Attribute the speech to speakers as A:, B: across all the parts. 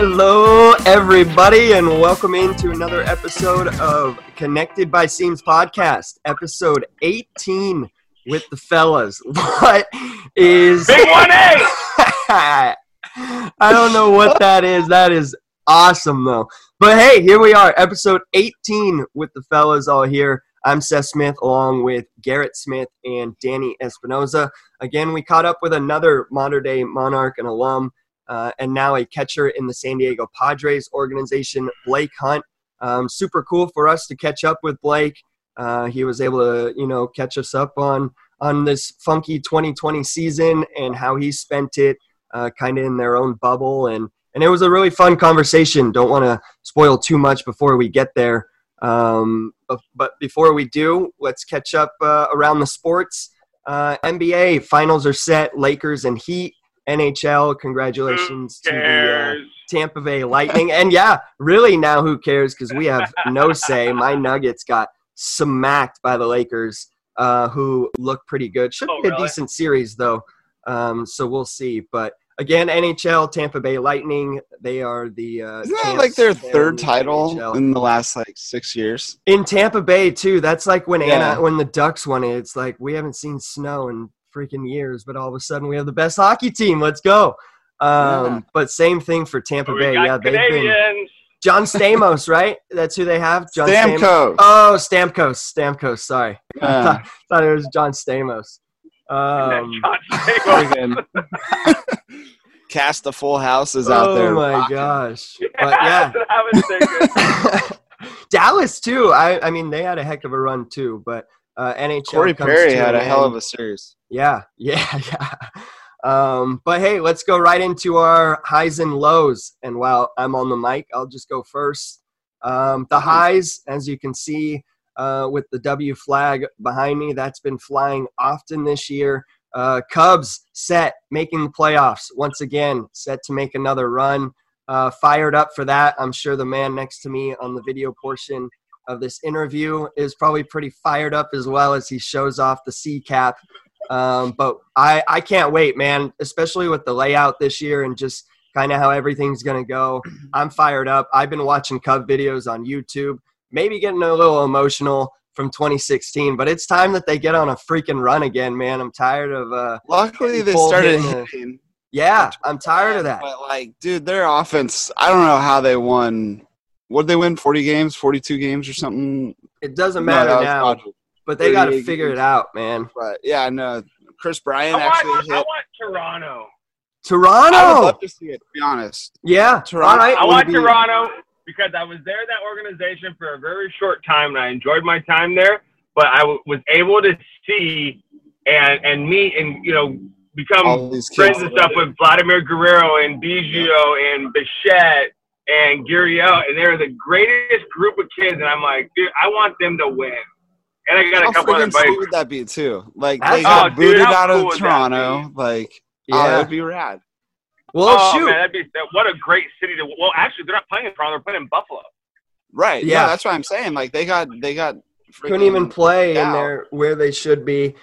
A: Hello, everybody, and welcome into another episode of Connected by Seams podcast, episode 18 with the fellas. What is
B: Big one A?
A: I don't know what that is. That is awesome, though. But hey, here we are, episode 18 with the fellas all here. I'm Seth Smith along with Garrett Smith and Danny Espinoza. Again, we caught up with another Mater Dei Monarch and alum, uh, and now a catcher in the San Diego Padres organization, Blake Hunt. Um, super cool for us to catch up with Blake. Uh, he was able to, you know, catch us up on on this funky 2020 season and how he spent it, uh, kind of in their own bubble, and and it was a really fun conversation. Don't want to spoil too much before we get there. Um, but, but before we do, let's catch up uh, around the sports. Uh, NBA finals are set. Lakers and Heat. NHL. Congratulations to the uh, Tampa Bay Lightning. And yeah, really now who cares? Because we have no say. My Nuggets got smacked by the Lakers, uh, who look pretty good. Should
B: Oh,
A: be a
B: really?
A: decent series though. Um, so we'll see. But again, NHL, Tampa Bay Lightning. They are the uh,
C: Isn't that like their
A: there in
C: third
A: the
C: title
A: NHL.
C: in the last like six years?
A: in Tampa Bay too. That's like when
C: Yeah.
A: Anna, when the Ducks won it. It's like we haven't seen snow in freaking years, but all of a sudden we have the best hockey team. Let's go. Um,
C: Yeah.
A: But same thing for Tampa
B: We
A: Bay.
B: got
A: Yeah, they've been John Stamos, right? That's who they have. John Stamos.
C: Stamkos.
A: Oh, Stamkos. Stamkos. Sorry,
C: Yeah.
A: thought it was John Stamos. Um,
B: John Stamos.
C: Cast the full houses out
A: oh
C: there.
A: Oh my
C: rocking.
A: gosh! But yeah,
B: I was.
A: Dallas too. I, I mean, they had a heck of a run too. But uh, NHL.
C: Corey
A: comes
C: Perry
A: to
C: had
A: an
C: a hell of a series.
A: Yeah, yeah, yeah. Um, but hey, let's go right into our highs and lows. And while I'm on the mic, I'll just go first. Um, the highs, as you can see uh, with the W flag behind me, that's been flying often this year. Uh, Cubs set, making the playoffs once again, set to make another run. Uh, fired up for that. I'm sure the man next to me on the video portion of this interview is probably pretty fired up as well as he shows off the C cap. Um, but I, I can't wait, man, especially with the layout this year and just kind of how everything's going to go. I'm fired up. I've been watching Cub videos on YouTube, maybe getting a little emotional from 2016, but it's time that they get on a freaking run again, man. I'm tired of, uh,
C: Luckily, they started
A: hitting yeah, I'm tired of that.
C: But like, dude, their offense. I don't know how they won. What did they win? Forty games, forty-two games, or something.
A: It doesn't matter
C: was
A: now,
C: Dodgers.
A: But they got to figure it out, man.
C: But yeah, no. Kris Bryant
B: I want,
C: actually
B: I want Toronto. Toronto.
C: I would
A: Toronto.
C: love to see it. To be honest,
A: Yeah.
C: Toronto-
A: All right.
B: I want
C: be-
B: Toronto because I was there that organization for a very short time and I enjoyed my time there. But I w- was able to see and and meet and you know become
C: all these
B: friends and stuff with Vladimir Guerrero and Biggio and Bichette and Gurriel, and they're the greatest group of kids. And I'm like, dude, I want them to win. And I got
C: How
B: a couple other
C: freaking
B: buddies.
C: sweet would that be too? Like
A: That's-
C: they got
B: Oh,
C: booted
B: how
C: out
B: cool
C: of
B: would that
C: Toronto. Like, oh,
A: Yeah.
C: that'd be rad.
A: Well,
B: oh
A: shoot.
B: man, that'd be that, what a great city to. Well, actually, they're not playing in Toronto; they're playing in Buffalo.
C: Right.
A: Yeah.
C: Yeah, that's what I'm saying. Like they got they got
A: couldn't even
C: freaking-
A: play in there where they should be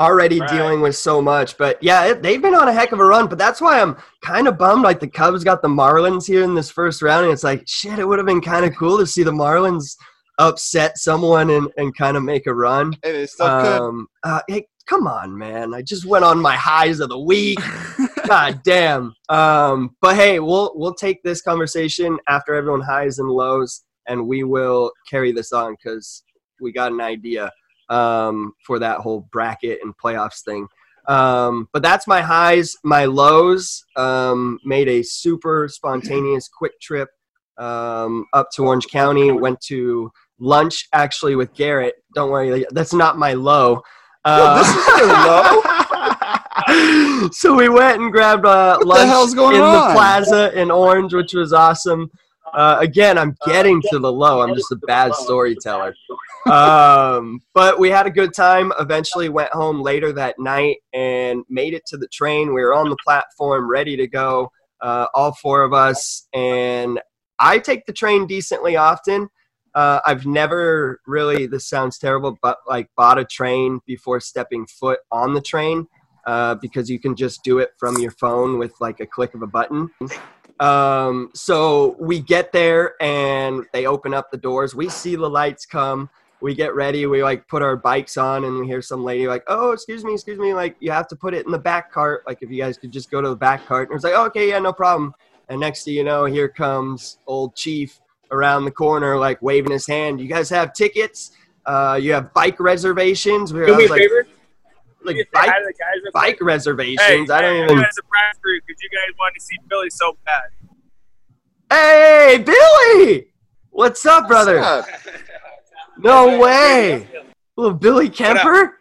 A: already
B: Right.
A: dealing with so much but yeah it, they've been on a heck of a run but that's why i'm kind of bummed like the cubs got the marlins here in this first round and it's like shit it would have been kind of cool to see the marlins upset someone and, and kind of make a run
C: Hey, they still could.
A: um uh, hey come on man i just went on my highs of the week God damn. Um, but hey, we'll we'll take this conversation after everyone highs and lows, and we will carry this on because we got an idea um, for that whole bracket and playoffs thing. Um, but that's my highs. My lows um, made a super spontaneous quick trip um, up to Orange County. Went to lunch actually with Garrett. Don't worry, that's not my low. Uh,
C: this is your low?
A: so we went and grabbed uh,
C: What the
A: lunch
C: hell's going
A: in the plaza in Orange, which was awesome. Uh, again, I'm getting to the low. I'm just a bad storyteller. Um, but we had a good time. Eventually, went home later that night and made it to the train. We were on the platform, ready to go, uh, all four of us. And I take the train decently often. Uh, I've never really, this sounds terrible, but like bought a train before stepping foot on the train uh, because you can just do it from your phone with like a click of a button. Um, so we get there and they open up the doors. We see the lights come. We get ready. We like put our bikes on and we hear some lady like, "Oh, excuse me, excuse me. Like you have to put it in the back cart. Like if you guys could just go to the back cart." And it's like, oh, "Okay, yeah, no problem." And next thing you know, here comes old Chief around the corner, like waving his hand. You guys have tickets? Uh, you have bike reservations? We
D: Do me a
A: like,
D: favor.
A: like
D: Can you
A: bike
D: to the guys real
A: bike reservations.
D: Hey,
A: I don't
D: hey,
A: even.
D: I got a surprise for you because you guys wanted to see Billy so bad.
A: Hey, Billy! What's up, brother?
C: What's up?
A: No way! Little Billy Kemper,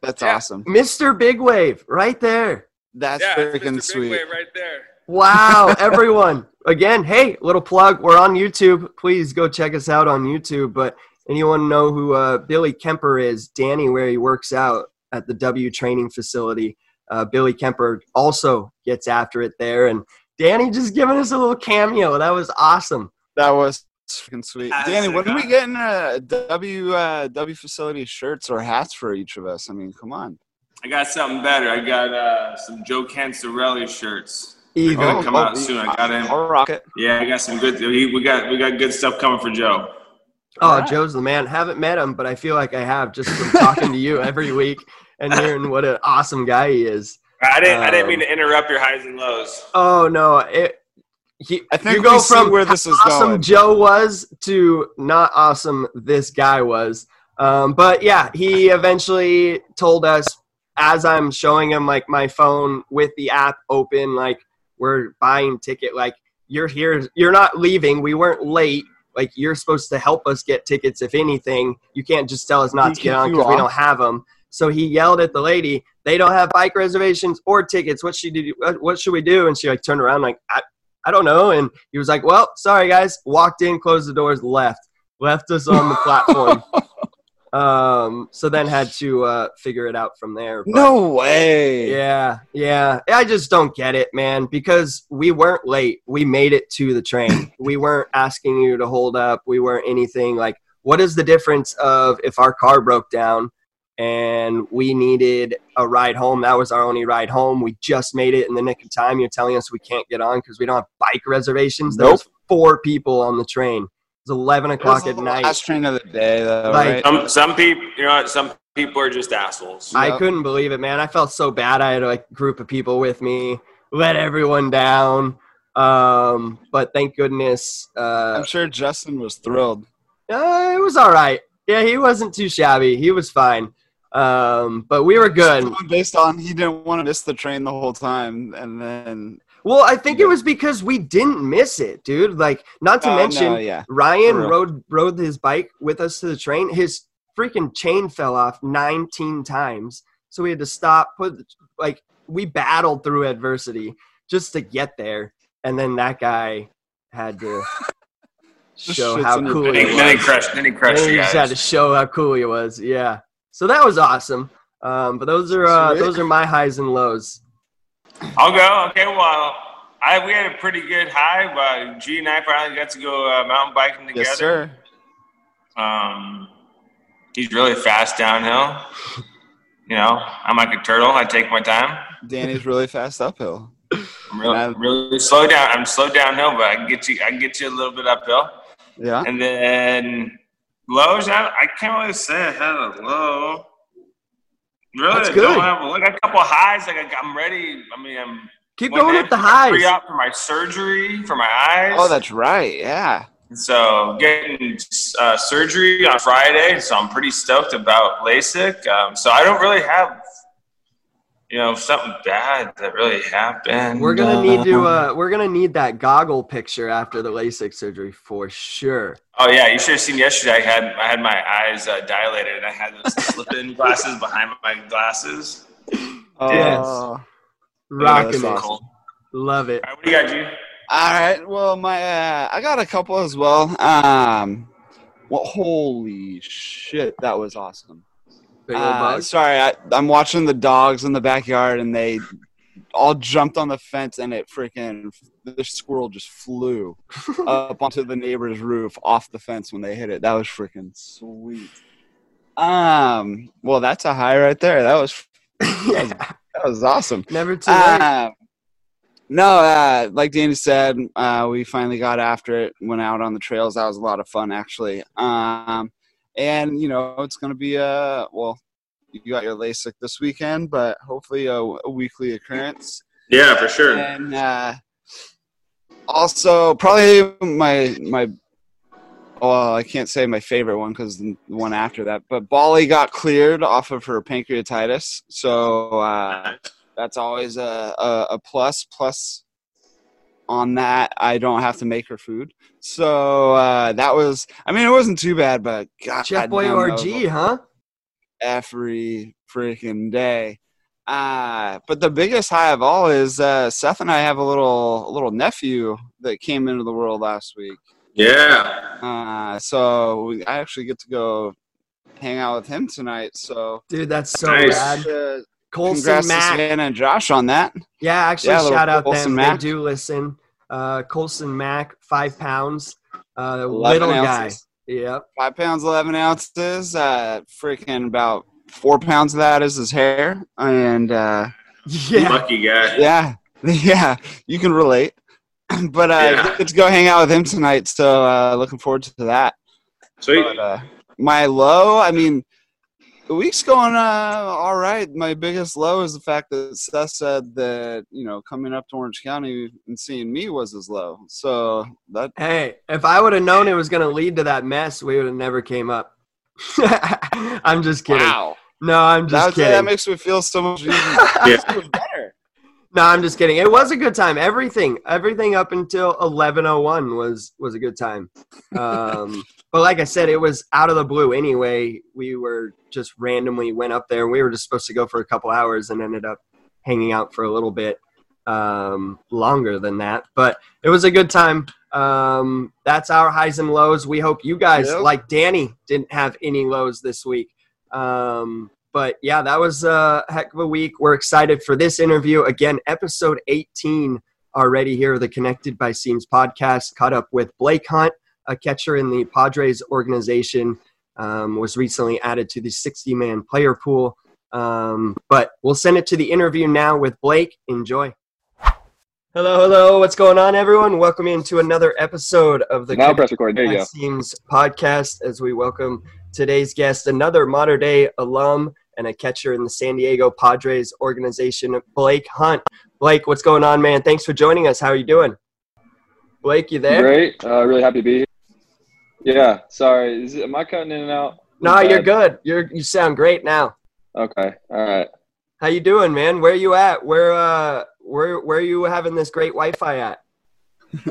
C: That's
D: Yeah.
C: awesome.
A: Mr. Big Wave, right there.
C: That's
D: yeah,
C: freaking
D: Mr.
C: sweet.
D: Big Wave right there.
A: Wow, everyone. Again, hey, little plug. We're on YouTube. Please go check us out on YouTube. But anyone know who uh, Billy Kemper is? Danny, where he works out at the W training facility. Uh, Billy Kemper also gets after it there. And Danny just giving us a little cameo. That was awesome.
C: That was freaking sweet.
D: How's
C: Danny,
D: it
C: when are we getting uh, W uh, W facility shirts or hats for each of us? I mean, come on.
D: I got something better. I got uh, some Joe Cancerelli shirts.
A: Even.
D: gonna come out soon. I got him.
C: I'll rock it.
D: Yeah, I got some good. We we got we got good stuff coming for Joe.
A: Oh,
C: Alright.
A: Joe's the man. Haven't met him, but I feel like I have just from talking to you every week and hearing what an awesome guy he is.
D: I didn't I didn't
A: Um,
D: mean to interrupt your highs and lows.
A: Oh no, it. He,
C: I think
A: you go from
C: where this is
A: how awesome
C: going.
A: Joe was to not awesome this guy was. Um, but yeah, he eventually told us as I'm showing him like my phone with the app open, like we're buying ticket, like you're here, you're not leaving. We weren't late. Like you're supposed to help us get tickets. If anything, you can't just tell us not
C: He
A: to get on because we don't have them. So he yelled at the lady, "They don't have bike reservations or tickets. What should do? What what should we do?" And she like turned around, like I, I don't know. And he was like, "Well, sorry guys." Walked in, closed the doors, left, left us on the platform. Um, so then had to uh, figure it out from there. But-
C: No way.
A: yeah, yeah. I just don't get it, man, because we weren't late. We made it to the train. we weren't asking you to hold up. We weren't anything like what is the difference of if our car broke down and we needed a ride home? That was our only ride home. We just made it in the nick of time. You're telling us we can't get on because we don't have bike reservations. There was four people on the train. It was 11
C: It was
A: o'clock
C: the
A: at night.
C: Last train of the day, though,
A: Like-
C: right?
D: Some some people, you know, some people are just assholes.
A: I
C: Yep.
A: couldn't believe it, man. I felt so bad. I had like a group of people with me, let everyone down. Um, but thank goodness, uh,
C: I'm sure Justin was thrilled.
A: uh, it was all right. Yeah, he wasn't too shabby. He was fine. Um, but we were good.
C: Based on he didn't want to miss the train the whole time, and then
A: Well, I think it was because we didn't miss it, dude. Like, not to
C: Oh,
A: mention,
C: no, yeah,
A: Ryan rode rode his bike with us to the train. His freaking chain fell off 19 times, so we had to stop. Put like we battled through adversity just to get there, and then that guy had to show how cool he
D: he, then he
A: was.
D: crushed. Then he
A: And
D: crushed
A: he just had to show how cool he was. Yeah, so that was awesome. Um, but those are uh, those are my highs and lows.
D: I'll go. Okay, well, I we had a pretty good high, but G and I finally got to go uh, mountain biking together.
C: yes, sir.
D: Um, he's really fast downhill. You know, I'm like a turtle. I take my time.
C: Danny's really fast uphill.
D: I'm really, really slow down. I'm slow downhill, but I can get you. I can get you a little bit uphill.
C: Yeah.
D: And then lows. I, I can't really say I had a low. Really,
A: That's
D: I
A: good.
D: don't have like a couple highs. Like I- I'm ready. I mean, I'm
A: Keep going
D: in
A: with the
D: for my
A: highs.
D: Pre-op for my surgery for my eyes.
C: Oh, that's right. Yeah.
D: So getting uh, surgery on Friday, so I'm pretty stoked about LASIK. Um, so I don't really have, you know, something bad that really happened.
A: We're gonna need to. Uh, we're gonna need that goggle picture after the LASIK surgery for sure.
D: Oh yeah, you should have seen yesterday. I had I had my eyes uh, dilated, and I had those slip-in glasses behind my glasses.
A: Yes.
C: Oh.
A: Rocking
C: that's
A: it.
C: awesome.
A: Love it.
D: All right, what do you got, G?
C: All right. Well, my uh, I got a couple as well. Um, well, holy shit, that was awesome. Uh, sorry, I, I'm watching the dogs in the backyard, and they all jumped on the fence, and it freaking the squirrel just flew up onto the neighbor's roof off the fence when they hit it. That was freaking sweet. Um, well, that's a high right there. That was
A: yeah.
C: that was awesome.
A: Never too late.
C: Um, No, uh, like Danny said, uh, we finally got after it. Went out on the trails. That was a lot of fun, actually. Um, and you know, it's going to be a well. You got your LASIK this weekend, but hopefully a, a weekly occurrence.
B: Yeah, for sure.
C: And uh, also, probably my my. Well, I can't say my favorite one because the one after that, but Bali got cleared off of her pancreatitis, so uh, that's always a, a, a plus. Plus, on that, I don't have to make her food, so uh, that was. I mean, it wasn't too bad, but God,
A: Chef Boy
C: damn, that was
A: RG, huh?
C: every freaking day. Uh, but the biggest high of all is uh, Seth and I have a little a little nephew that came into the world last week.
B: Yeah.
C: Uh, so we, I actually get to go hang out with him tonight. So
A: Dude, that's so
B: Nice.
A: rad. Colson
C: congrats to
A: Mack.
C: Savannah and Josh on that.
A: Yeah, actually,
C: Yeah,
A: shout out
C: Colson
A: them.
C: Mack.
A: They do listen. Uh, Colson Mack, five pounds. Uh,
C: 11
A: little guy.
C: ounces.
A: Yep.
C: Five pounds eleven ounces. Uh, freaking about four pounds of that is his hair, and uh,
A: Yeah.
B: Lucky guy.
C: yeah, yeah, you can relate. but uh,
B: Yeah.
C: get to go hang out with him tonight. So uh, looking forward to that.
B: Sweet.
C: But, uh, my low, I mean, the week's going uh, all right. My biggest low is the fact that Seth said that you know coming up to Orange County and seeing me was his low. So that
A: Hey, if I would have known it was going to lead to that mess, we would have never came up. I'm just kidding.
C: wow,
A: No, I'm just
C: that,
A: kidding.
C: that makes me feel so much easier.
B: Yeah.
C: So much better.
A: No, I'm just kidding. It was a good time. Everything, everything up until 11:01 was was a good time. Um, but like I said, it was out of the blue. Anyway, we were just randomly went up there. We were just supposed to go for a couple hours and ended up hanging out for a little bit um, longer than that. But it was a good time. Um, that's our highs and lows. We hope you guys,
C: Yep.
A: like Danny, didn't have any lows this week. Um, but yeah, that was a heck of a week. We're excited for this interview. Again, episode 18 already here, of the Connected by Seams podcast, caught up with Blake Hunt, a catcher in the Padres organization, um, was recently added to the 60 man player pool. Um, but we'll send it to the interview now with Blake. Enjoy. Hello, hello. What's going on, everyone? Welcome into another episode of the
E: now press record. There you
A: by
E: go.
A: Seams podcast as we welcome today's guest, another Mater Dei alum and a catcher in the San Diego Padres organization, Blake Hunt. Blake, what's going on, man? Thanks for joining us. How are you doing? Blake, you there?
E: Great. Uh, really happy to be here. Yeah. Sorry. Is am I cutting in and out?
A: No, you're good. You're you sound great now.
E: Okay. All right.
A: How you doing, man? Where you at? Where uh where where you having this great Wi-Fi at?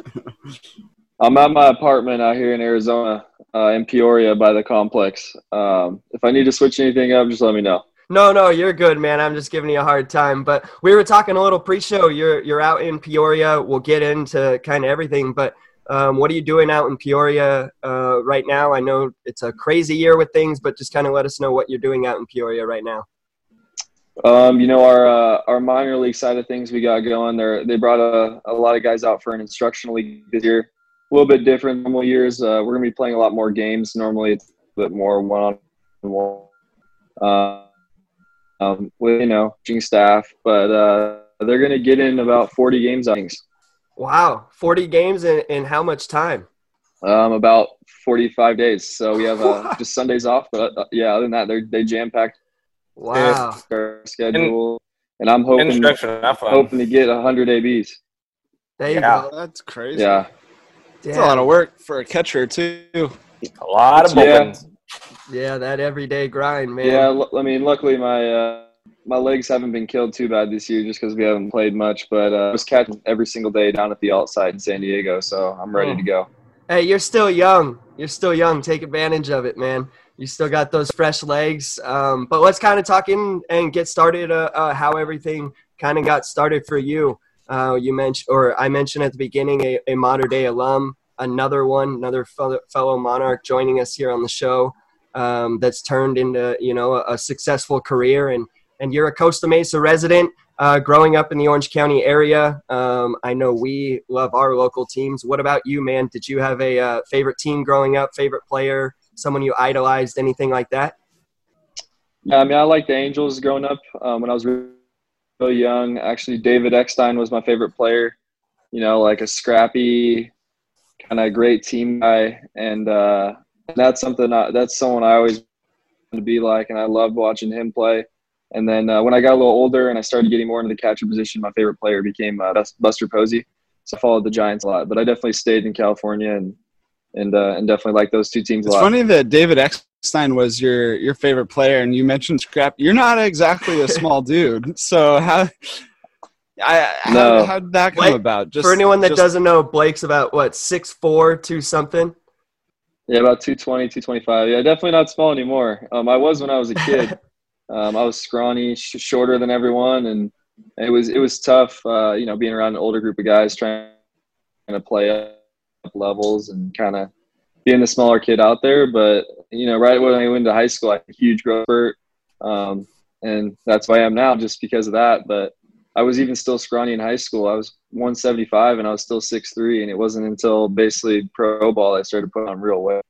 E: I'm at my apartment out here in Arizona, uh, in Peoria by the complex. Um, if I need to switch anything up, just let me know.
A: No, no, you're good, man. I'm just giving you a hard time. But we were talking a little pre-show. You're you're out in Peoria. We'll get into kind of everything. But um, what are you doing out in Peoria uh, right now? I know it's a crazy year with things, but just kind of let us know what you're doing out in Peoria right now.
E: Um, you know our uh, our minor league side of things we got going. They they brought a, a lot of guys out for an instructional league this year. A little bit different than normal years. Uh, we're gonna be playing a lot more games. Normally it's a bit more one on one. Uh, um, with you know coaching staff, but uh, they're gonna get in about 40 games. I think.
A: Wow, 40 games in, in how much time?
E: Um, about 45 days. So we have uh, just Sundays off, but uh, yeah, other than that, they're they jam packed
A: Wow.
E: our schedule, and, I'm hoping
B: Instruction enough on.
E: hoping to get 100 abs.
A: There you
B: Yeah.
A: go.
C: That's crazy.
E: Yeah.
C: It's a lot of work for a catcher too.
B: A lot of
E: Yeah.
B: bullpens.
A: Yeah, that everyday grind, man.
E: Yeah, l- I mean, luckily my uh, my legs haven't been killed too bad this year, just because we haven't played much. But uh, I was catching every single day down at the alt site in San Diego, so I'm ready
A: Oh.
E: to go.
A: Hey, you're still young. You're still young. Take advantage of it, man. You still got those fresh legs. Um, but let's kind of talk in and get started. Uh, uh, how everything kind of got started for you. Uh, you mentioned, or I mentioned at the beginning, a, a Mater Dei alum, another one, another fellow, monarch joining us here on the show. Um, that's turned into you know a, a successful career, and and you're a Costa Mesa resident. Uh, growing up in the Orange County area, um, I know we love our local teams. What about you, man? Did you have a uh, favorite team growing up? Favorite player? Someone you idolized? Anything like that?
E: Yeah, I mean, I liked the Angels growing up. Um, when I was really real young. Actually, David Eckstein was my favorite player. You know, like a scrappy, kind of great team guy, and uh, that's something I, that's someone I always wanted to be like, and I loved watching him play. And then uh, when I got a little older and I started getting more into the catcher position, my favorite player became uh, Buster Posey. So I followed the Giants a lot, but I definitely stayed in California and and uh, and definitely like those two teams.
C: It's funny that David Eckstein was your your favorite player, and you mentioned scrap. You're not exactly a small dude, so how? I, no. how, how did that come
A: Blake,
C: about?
A: Just, for anyone that just, doesn't know, Blake's about what six four, two something.
E: Yeah, about 220, 225. Yeah, definitely not small anymore. Um, I was when I was a kid. um, I was scrawny, sh- shorter than everyone, and it was it was tough. Uh, you know, being around an older group of guys trying to play up levels and kind of being the smaller kid out there. But you know, right when I went to high school, I had a huge growth spurt, um, and that's why I am now, just because of that. But I was even still scrawny in high school. I was 175 and I was still 6'3", and it wasn't until basically pro ball I started putting on real weight.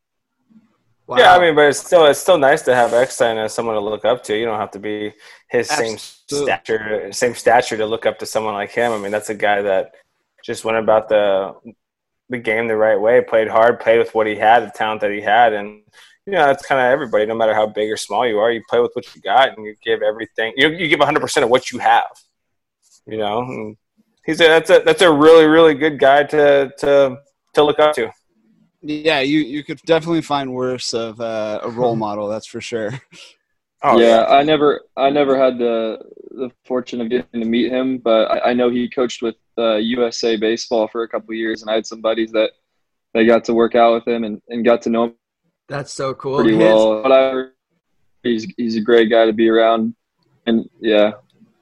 D: Wow. Yeah, I mean, but it's still it's still nice to have Eckstein as someone to look up to. You don't have to be his Absolutely. same stature, same stature to look up to someone like him. I mean, that's a guy that just went about the the game the right way, played hard, played with what he had, the talent that he had, and you know that's kind of everybody. No matter how big or small you are, you play with what you got, and you give everything. You you give 100 percent of what you have. You know, and he's a, that's a that's a really really good guy to to to look up to.
C: Yeah, you you could definitely find worse of uh, a role model. That's for sure.
E: Oh, yeah, yeah, I never I never had the the fortune of getting to meet him, but I, I know he coached with uh, USA Baseball for a couple years, and I had some buddies that they got to work out with him and, and got to know him.
A: That's so cool.
E: Pretty well. But he's he's a great guy to be around, and yeah.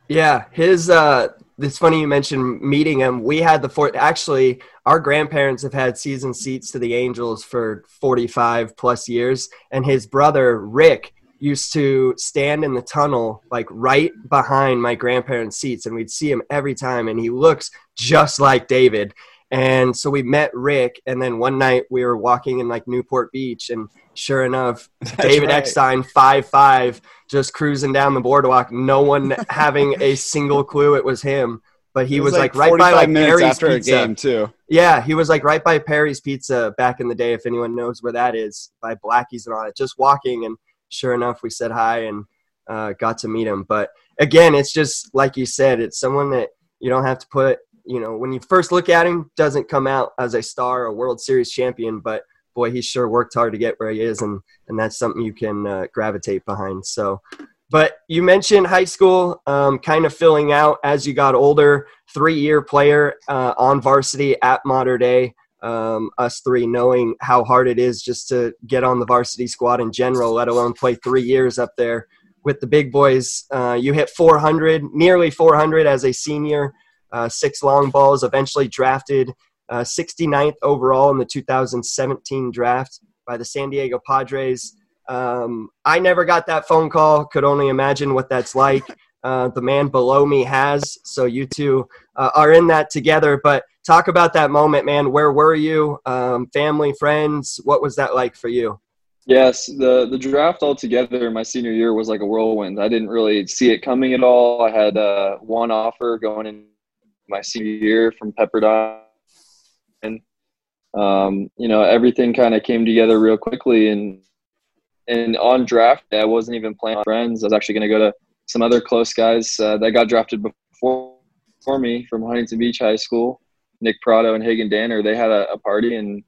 A: Yeah, his uh, it's funny you mentioned meeting him. We had the fourth. Actually, our grandparents have had season seats to the Angels for 45 plus years, and his brother Rick used to stand in the tunnel like right behind my grandparents' seats, and we'd see him every time, and he looks just like David. And so we met Rick, and then one night we were walking in like Newport Beach, and sure enough, That's David right. Eckstein, five five, just cruising down the boardwalk. No one having a single clue it was him, but he was, was, like, like right by like Perry's after Pizza.
C: a game too.
A: Yeah, he was like right by Perry's Pizza back in the day. If anyone knows where that is, by Blackie's and all that. Just walking, and sure enough, we said hi and uh, got to meet him. But again, it's just like you said, it's someone that you don't have to put you know, when you first look at him, doesn't come out as a star, a World Series champion, but boy, he sure worked hard to get where he is, and and that's something you can uh, gravitate behind. So, but you mentioned high school, um, kind of filling out as you got older. Three-year player uh, on varsity at Mater Dei. Um, us three knowing how hard it is just to get on the varsity squad in general, let alone play three years up there with the big boys. Uh, you hit 400, nearly 400 as a senior uh, six long balls, eventually drafted uh, 69th overall in the 2017 draft by the San Diego Padres. Um, I never got that phone call, could only imagine what that's like. Uh, the man below me has, so you two uh, are in that together. But talk about that moment, man. Where were you? Um, family, friends? What was that like for you?
E: Yes, the the draft altogether my senior year was like a whirlwind. I didn't really see it coming at all. I had uh, one offer going in my senior year from Pepperdine. And, um, you know, everything kind of came together real quickly. And, and on draft I wasn't even playing friends. I was actually going to go to some other close guys uh, that got drafted before, before me from Huntington Beach High School. Nick Pratto and Hagen Danner, they had a, a party and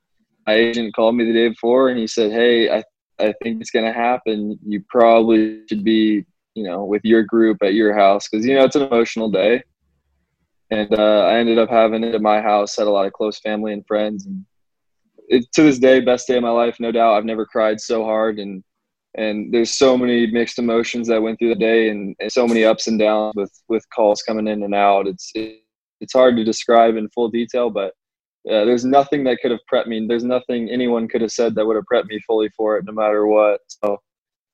E: my agent called me the day before and he said, Hey, I, I think it's going to happen. You probably should be, you know, with your group at your house. Cause you know, it's an emotional day and uh, I ended up having it at my house. Had a lot of close family and friends, and it, to this day, best day of my life, no doubt. I've never cried so hard, and and there's so many mixed emotions that went through the day, and, and so many ups and downs with with calls coming in and out. It's it, it's hard to describe in full detail, but uh, there's nothing that could have prepped me. There's nothing anyone could have said that would have prepped me fully for it, no matter what. So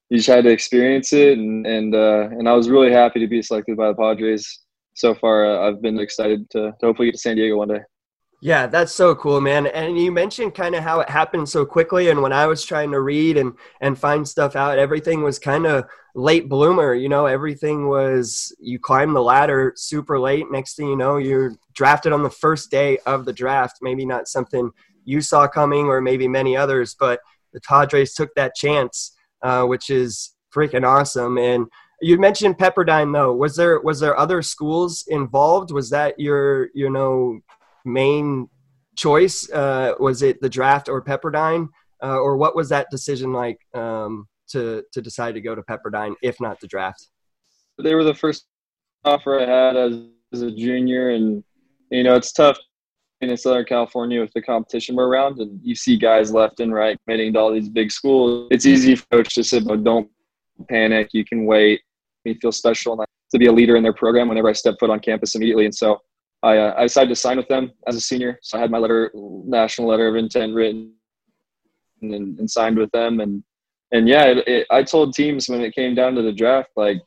E: you just had to experience it, and and uh, and I was really happy to be selected by the Padres so far, uh, I've been excited to, to hopefully get to San Diego one day.
A: Yeah, that's so cool, man. And you mentioned kind of how it happened so quickly. And when I was trying to read and and find stuff out, everything was kind of late bloomer. You know, everything was you climb the ladder super late. Next thing you know, you're drafted on the first day of the draft. Maybe not something you saw coming, or maybe many others, but the Padres took that chance, uh, which is freaking awesome. And you mentioned Pepperdine, though. Was there was there other schools involved? Was that your you know main choice? Uh, was it the draft or Pepperdine, uh, or what was that decision like um, to to decide to go to Pepperdine, if not the draft?
E: They were the first offer I had as, as a junior, and you know it's tough in Southern California with the competition we're around, and you see guys left and right committing to all these big schools. It's easy for coach to say, "But don't panic. You can wait." Me feel special to be a leader in their program whenever I step foot on campus immediately, and so I, uh, I decided to sign with them as a senior. So I had my letter, national letter of intent written and, and signed with them. And, and yeah, it, it, I told teams when it came down to the draft, like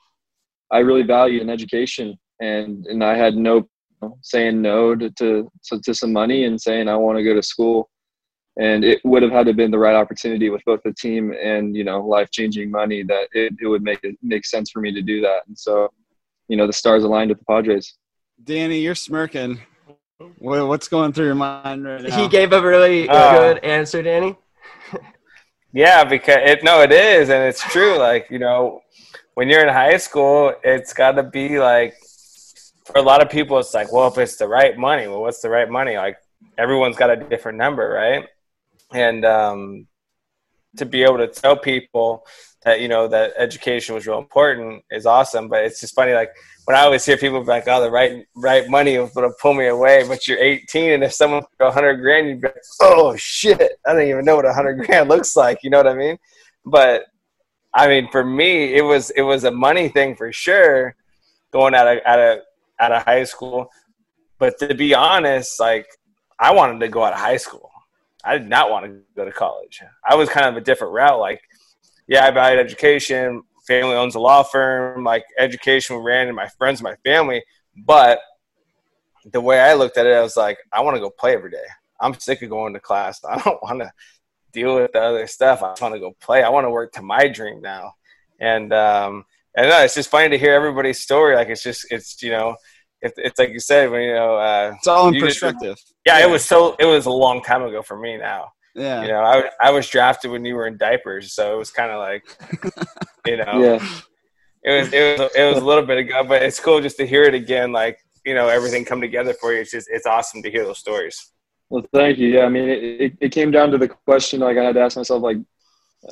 E: I really valued an education and, and I had no saying no to, to, to some money and saying, I want to go to school. And it would have had to been the right opportunity with both the team and, you know, life changing money that it, it would make it make sense for me to do that. And so, you know, the stars aligned with the Padres.
C: Danny, you're smirking. What's going through your mind right now?
A: He gave a really uh, good answer, Danny.
D: yeah, because it no, it is, and it's true. Like you know, when you're in high school, it's got to be like for a lot of people, it's like, well, if it's the right money, well, what's the right money? Like everyone's got a different number, right? And um, to be able to tell people that you know that education was real important is awesome. But it's just funny, like when I always hear people like, "Oh, the right right money will pull me away," but you're 18, and if someone a hundred grand, you'd be like, "Oh shit, I don't even know what a hundred grand looks like." You know what I mean? But I mean, for me, it was it was a money thing for sure, going out of out of out of high school. But to be honest, like I wanted to go out of high school. I did not want to go to college. I was kind of a different route. Like, yeah, I valued education family owns a law firm, like education ran in my friends, my family. But the way I looked at it, I was like, I want to go play every day. I'm sick of going to class. I don't want to deal with the other stuff. I want to go play. I want to work to my dream now. And um, and no, it's just funny to hear everybody's story. Like it's just it's you know it's, it's like you said when you know uh,
C: it's all in perspective.
D: Just, yeah, yeah, it was so it was a long time ago for me now.
C: Yeah.
D: You know, I, I was drafted when you were in diapers, so it was kind of like, you know,
E: yeah.
D: it was it was it was a little bit ago, but it's cool just to hear it again. Like you know, everything come together for you. It's just it's awesome to hear those stories.
E: Well, thank you. Yeah, I mean, it, it, it came down to the question like I had to ask myself like,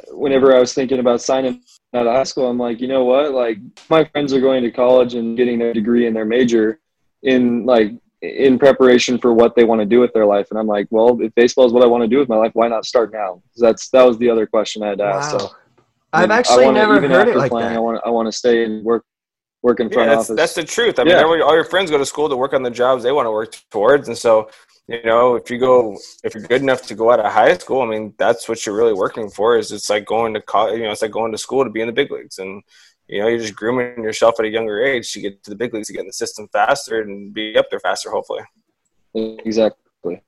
E: whenever I was thinking about signing out of high school, I'm like, you know what? Like my friends are going to college and getting their degree in their major in like in preparation for what they want to do with their life. And I'm like, well, if baseball is what I want to do with my life, why not start now? That's that was the other question I had to wow. ask. So
A: I've actually wanna, never heard it like playing, that.
E: I want I want to stay and work work in front
D: yeah, that's,
E: office.
D: That's the truth. I mean, yeah. all your friends go to school to work on the jobs they want to work towards, and so you know, if you go, if you're good enough to go out of high school, I mean, that's what you're really working for. Is it's like going to college, you know, it's like going to school to be in the big leagues, and you know, you're just grooming yourself at a younger age to get to the big leagues, to get in the system faster and be up there faster, hopefully.
E: Exactly.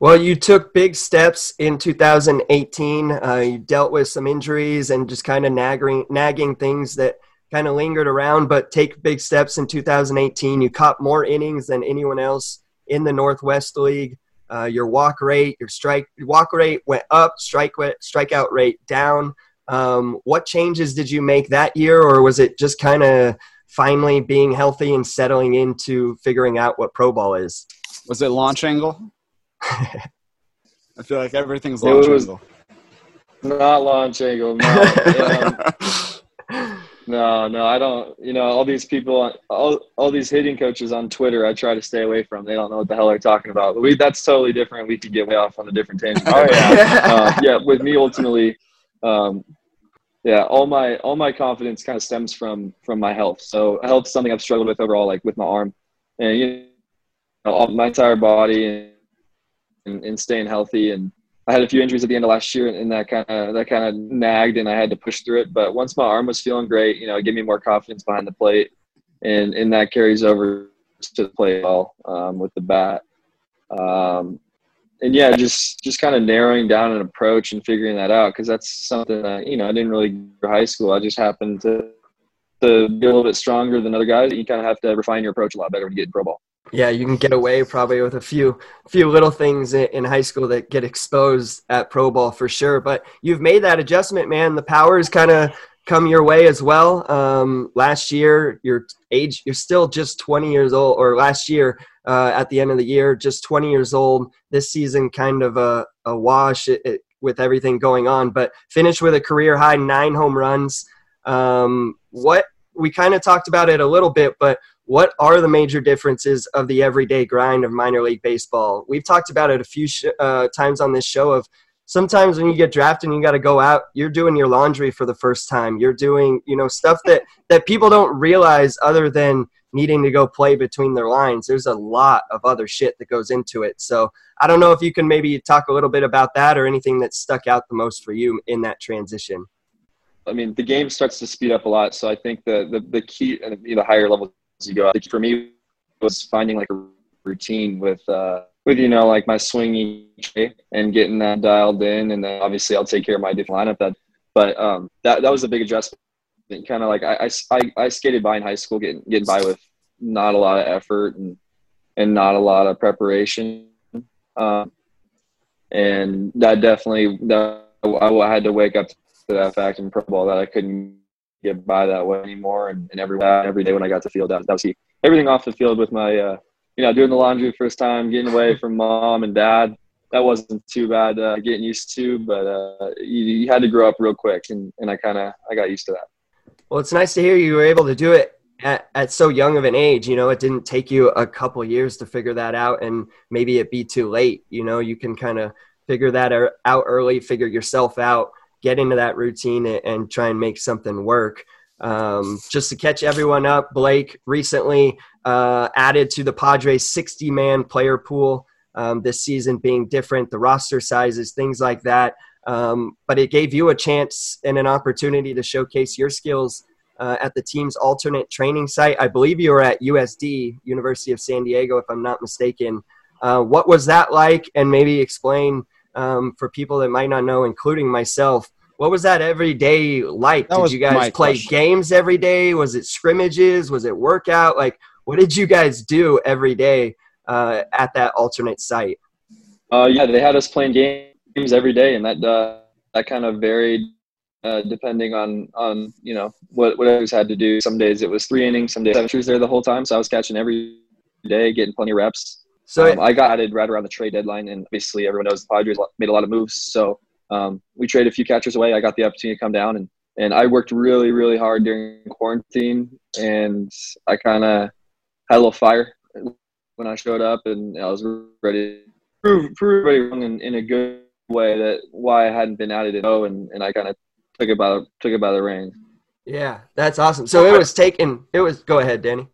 A: Well, you took big steps in 2018. Uh, you dealt with some injuries and just kind of nagging, nagging things that kind of lingered around, but take big steps in 2018. You caught more innings than anyone else in the Northwest League. Uh, your walk rate, your strike walk rate went up, strike strikeout rate down. Um, what changes did you make that year, or was it just kind of finally being healthy and settling into figuring out what pro ball is?
C: Was it launch angle? I feel like everything's launch angle.
E: Not launch angle. No. no, no, I don't. You know, all these people, all all these hitting coaches on Twitter, I try to stay away from. They don't know what the hell they're talking about. But we, that's totally different. We could get way off on a different tangent.
D: Oh yeah,
E: uh, yeah. With me, ultimately, um, yeah, all my all my confidence kind of stems from from my health. So health is something I've struggled with overall, like with my arm, and you know, my entire body and, and, and staying healthy. And I had a few injuries at the end of last year, and that kind of that kind of nagged, and I had to push through it. But once my arm was feeling great, you know, it gave me more confidence behind the plate, and and that carries over to the play ball um, with the bat. Um, and yeah, just just kind of narrowing down an approach and figuring that out because that's something that you know I didn't really go high school. I just happened to to be a little bit stronger than other guys. You kind of have to refine your approach a lot better when you get in pro ball.
A: Yeah, you can get away probably with a few few little things in high school that get exposed at pro ball for sure. But you've made that adjustment, man. The powers kind of come your way as well. Um, last year, your age, you're still just 20 years old, or last year uh, at the end of the year, just 20 years old. This season, kind of a, a wash it, it, with everything going on, but finished with a career high nine home runs. Um, what we kind of talked about it a little bit, but what are the major differences of the everyday grind of minor league baseball? We've talked about it a few sh- uh, times on this show of sometimes when you get drafted and you got to go out you're doing your laundry for the first time. You're doing you know stuff that that people don't realize other than needing to go play between their lines. There's a lot of other shit that goes into it. So i don't know if you can maybe talk a little bit about that or anything that stuck out the most for you in that transition.
E: I mean the game starts to speed up a lot. So i think the the, the key and the higher levels you go for me was finding like a routine with uh with you know like my swing each day and getting that dialed in, and then obviously I'll take care of my different lineup. That, but um, that that was a big adjustment. Kind of like I, I, I skated by in high school, getting getting by with not a lot of effort and and not a lot of preparation. Um, and that definitely that I had to wake up to that fact in pro ball that I couldn't get by that way anymore. And, and every every day when I got to field, that, that was key. Everything off the field with my uh, you know, doing the laundry first time, getting away from mom and dad. That wasn't too bad uh, getting used to, but uh, you, you, had to grow up real quick, and, and I kind of I got used to that.
A: Well, it's nice to hear you were able to do it at, at so young of an age. You know, it didn't take you a couple years to figure that out, and maybe it be too late. You know, you can kind of figure that out early, figure yourself out, get into that routine, and, and try and make something work. Um, just to catch everyone up, Blake recently uh, added to the Padres 60 man player pool um, this season, being different, the roster sizes, things like that. Um, but it gave you a chance and an opportunity to showcase your skills uh, at the team's alternate training site. I believe you were at USD, University of San Diego, if I'm not mistaken. Uh, what was that like? And maybe explain um, for people that might not know, including myself, what was that every day like? That did you guys play question. games every day? Was it scrimmages? Was it workout? Like, what did you guys do every day uh, at that alternate site?
E: Uh, yeah, they had us playing games every day, and that uh, that kind of varied uh, depending on on you know what what I was had to do. Some days it was three innings, some days I was there the whole time, so I was catching every day, getting plenty of reps. So um, it, I got added right around the trade deadline, and obviously everyone knows the Padres made a lot of moves, so um, we traded a few catchers away. I got the opportunity to come down and and I worked really really hard during quarantine, and I kind of had a little fire when I showed up, and I was ready to prove prove everybody wrong in, in a good way that why I hadn't been at it know, and and I kind of took it by took it by the reins.
A: Yeah, that's awesome. So it was taken. It was. Go ahead, Danny.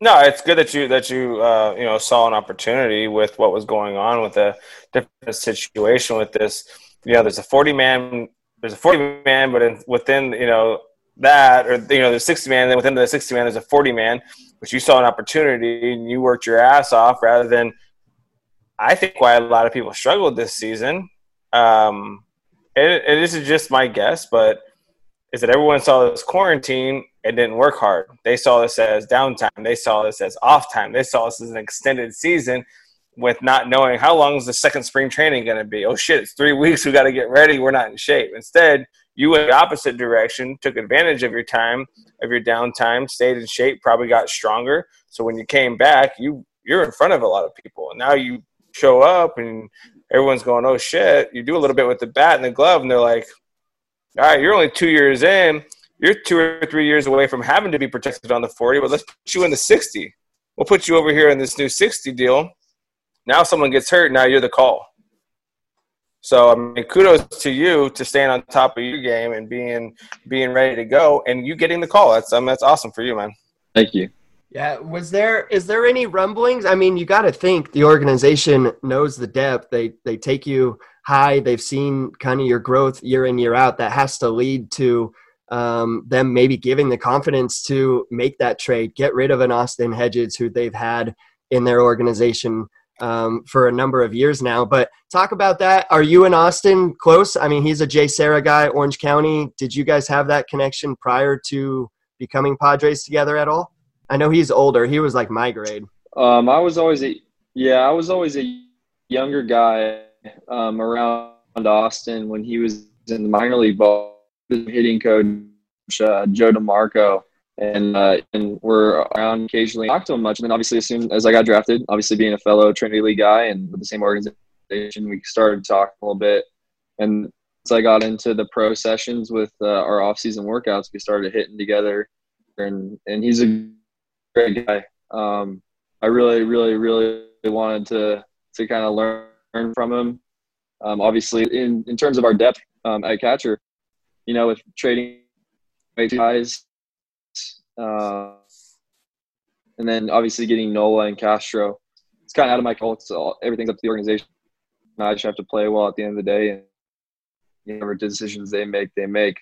D: No, it's good that you that you uh, you know saw an opportunity with what was going on with a different situation with this you know, there's a 40 man, there's a 40 man, but in, within, you know, that, or, you know, there's 60 man, then within the 60 man, there's a 40 man, which you saw an opportunity and you worked your ass off rather than, I think why a lot of people struggled this season. Um, and, and this is just my guess, but is that everyone saw this quarantine and didn't work hard. They saw this as downtime. They saw this as off time. They saw this as an extended season with not knowing how long is the second spring training going to be. Oh shit, it's three weeks. We got to get ready. We're not in shape. Instead, you went the opposite direction, took advantage of your time, of your downtime, stayed in shape, probably got stronger. So when you came back, you you're in front of a lot of people. And now you show up and everyone's going, oh shit. You do a little bit with the bat and the glove, and they're like, all right, you're only two years in. You're two or three years away from having to be protected on the 40, but let's put you in the 60. We'll put you over here in this new 60 deal now someone gets hurt, now you're the call. So I mean, kudos to you to staying on top of your game and being being ready to go, and you getting the call. That's um, that's awesome for you, man.
E: Thank you.
A: Yeah, was there is there any rumblings? I mean, you got to think the organization knows the depth. They they take you high. They've seen kind of your growth year in year out. That has to lead to um, them maybe giving the confidence to make that trade, get rid of an Austin Hedges who they've had in their organization um, for a number of years now. But talk about that. Are you and Austin close? I mean, he's a JSerra guy, Orange County. Did you guys have that connection prior to becoming Padres together at all? I know he's older. He was like my grade.
E: Um, I was always a yeah, I was always a younger guy um, around Austin when he was in the minor league ball hitting coach uh, Joe DeMarco and uh, and we're around occasionally. Talk to him much, and then obviously as soon as I got drafted, obviously being a fellow Trinity League guy and with the same organization, we started talking a little bit. And once I got into the pro sessions with uh, our off-season workouts, we started hitting together, and and he's a great guy. Um, I really, really, really wanted to to kind of learn from him. Um, obviously, in in terms of our depth um, at catcher, you know, with trading guys uh, and then obviously getting Nola and Castro. It's kind of out of my control. It's everything's up to the organization. I just have to play well at the end of the day, and whatever decisions they make, they make.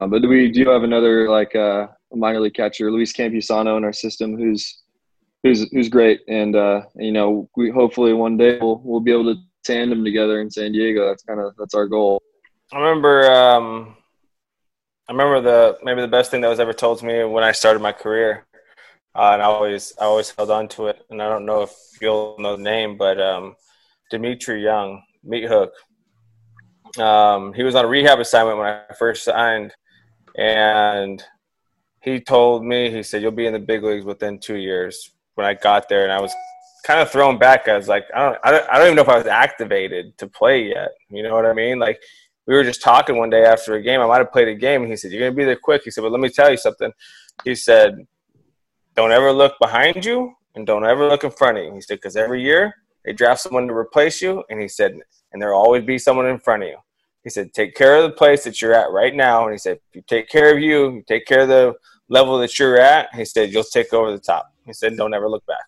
E: Um, but we do have another like uh, minor league catcher, Luis Campusano, in our system, who's who's who's great, and uh, you know, we hopefully one day we'll we'll be able to tandem together in San Diego. That's kind of that's our goal.
D: I remember um, I remember the maybe the best thing that was ever told to me when I started my career, uh, and I always I always held on to it. And I don't know if you'll know the name, but um, Dmitri Young, Meat Hook. Um, he was on a rehab assignment when I first signed, and he told me he said you'll be in the big leagues within two years. When I got there, and I was kind of thrown back. I was like, I don't, I don't, I don't even know if I was activated to play yet. You know what I mean? Like we were just talking one day after a game. I might have played a game, and he said, "You're gonna be there quick." He said, "But let me tell you something." He said, "Don't ever look behind you, and don't ever look in front of you." He said, "Because every year they draft someone to replace you," and he said, "And there'll always be someone in front of you." He said, "Take care of the place that you're at right now," and he said, "If you take care of you, you take care of the level that you're at," he said, "You'll take over the top." He said, "Don't ever look back."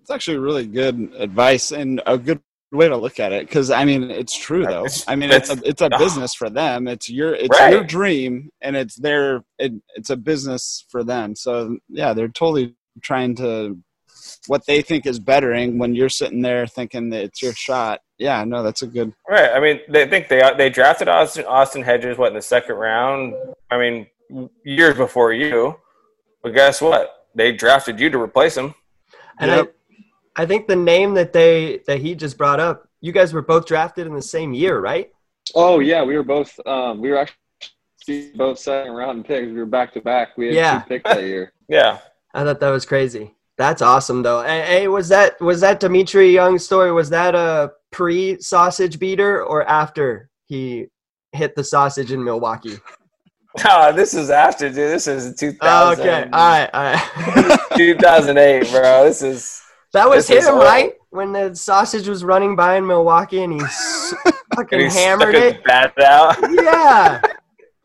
C: It's actually really good advice and a good way to look at it because I mean it's true though. I mean it's a it's a business for them. It's your it's right. your dream and it's their it, it's a business for them. So yeah, they're totally trying to what they think is bettering when you're sitting there thinking that it's your shot. Yeah, no, that's a good.
D: Right. I mean, they think they they drafted Austin Austin Hedges what in the second round. I mean, years before you, but guess what? They drafted you to replace him.
A: And yep. I think the name that they that he just brought up, you guys were both drafted in the same year, right?
E: Oh yeah, we were both. Um, we were actually both second round picks. We were back to back. We had yeah. two picks that year.
D: yeah,
A: I thought that was crazy. That's awesome though. Hey, hey, was that was that Dmitri Young story? Was that a pre sausage beater or after he hit the sausage in Milwaukee?
D: Oh, this is after, dude. This is 2000. Oh, okay.
A: All right. All right.
D: 2008, bro. This is
A: that was this him, right? When the sausage was running by in Milwaukee and he fucking and he hammered it.
D: Bat out.
A: yeah.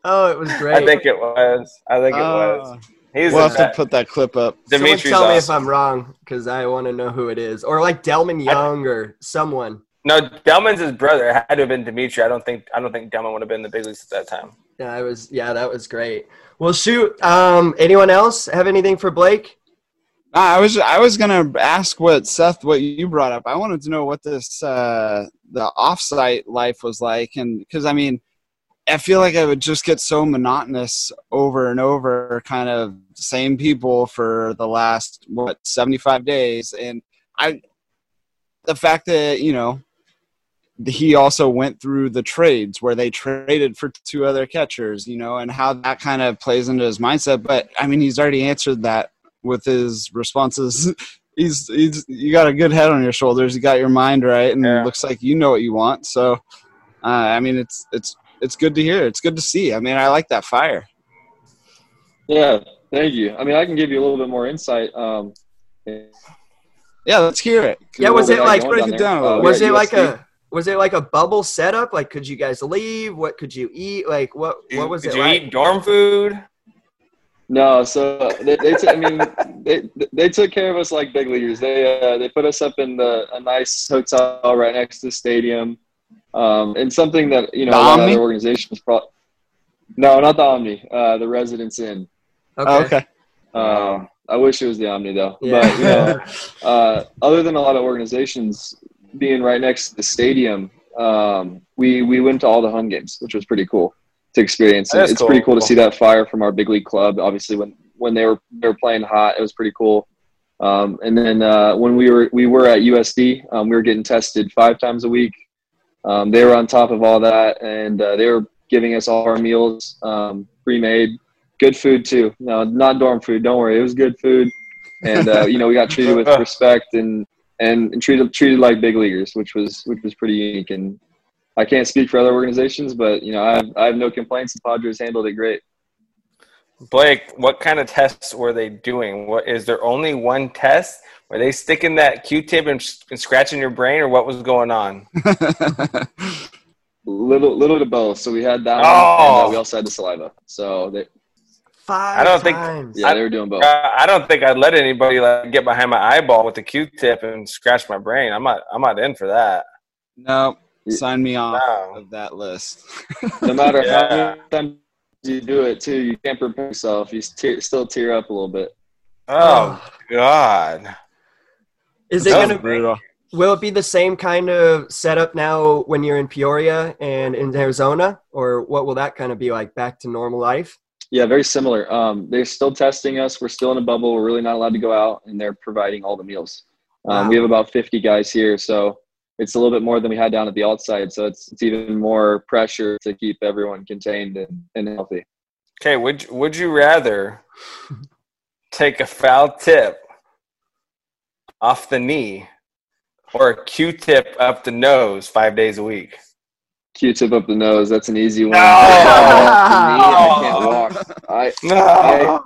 A: Oh, it was great.
D: I think it was. I think it uh, was.
C: He's we'll have to put that clip up.
A: Someone tell awesome. me if I'm wrong, because I want to know who it is, or like Delmon Young I, or someone.
D: No, Delmon's his brother. It had to have been Dmitri. I don't think. I don't think Delmon would have been in the big leagues at that time.
A: Yeah, I was. Yeah, that was great. Well, shoot. Um, anyone else have anything for Blake?
C: I was I was gonna ask what Seth what you brought up. I wanted to know what this uh, the offsite life was like, and because I mean, I feel like I would just get so monotonous over and over, kind of same people for the last what seventy five days, and I the fact that you know he also went through the trades where they traded for two other catchers, you know, and how that kind of plays into his mindset. But I mean, he's already answered that with his responses. he's he's you got a good head on your shoulders. You got your mind right, and yeah. looks like you know what you want. So, uh, I mean, it's it's it's good to hear. It's good to see. I mean, I like that fire.
E: Yeah, thank you. I mean, I can give you a little bit more insight. Um,
C: yeah, let's hear it.
A: Yeah, was it like break it down? Uh, was it like a was it like a bubble setup? Like, could you guys leave? What could you eat? Like, what what was
D: did
A: it?
D: Did you
A: like?
D: eat dorm food?
E: No, so they, they t- I mean, they, they took care of us like big leaguers. They uh, they put us up in the a nice hotel right next to the stadium, um, and something that you know the a lot of other organizations. Pro- no, not the Omni. Uh, the Residence Inn.
C: Okay. Oh, okay.
E: Um, I wish it was the Omni though. Yeah. But you know, uh, other than a lot of organizations being right next to the stadium, um, we we went to all the home games, which was pretty cool to experience. It's cool. pretty cool to see that fire from our big league club. Obviously, when when they were they were playing hot, it was pretty cool. Um, and then uh, when we were we were at USD, um, we were getting tested five times a week. Um, they were on top of all that, and uh, they were giving us all our meals um, pre-made good food too. No, not dorm food. Don't worry, it was good food, and uh, you know we got treated with respect and, and and treated treated like big leaguers, which was which was pretty unique. And I can't speak for other organizations, but you know I have, I have no complaints. The Padres handled it great.
D: Blake, what kind of tests were they doing? What is there only one test? Were they sticking that Q-tip and, and scratching your brain, or what was going on?
E: little, little to both. So we had that, oh. and uh, we also had the saliva. So they,
A: Five I don't times.
E: think. Yeah, they were doing both.
D: I don't think I'd let anybody like get behind my eyeball with a Q-tip and scratch my brain. I'm not. I'm not in for that.
C: No, sign me off no. of that list.
E: no matter yeah. how many times you do it, too, you can't prepare yourself. You te- still tear up a little bit.
D: Oh, oh. God!
A: Is it gonna brutal. Will it be the same kind of setup now when you're in Peoria and in Arizona, or what will that kind of be like? Back to normal life?
E: Yeah, very similar. Um, they're still testing us. We're still in a bubble. We're really not allowed to go out, and they're providing all the meals. Um, wow. We have about 50 guys here, so it's a little bit more than we had down at the outside. So it's it's even more pressure to keep everyone contained and, and healthy.
D: Okay, would would you rather take a foul tip off the knee or a Q-tip up the nose five days a week?
E: Q-tip up the nose. That's an easy one. No! I can't walk. I, no!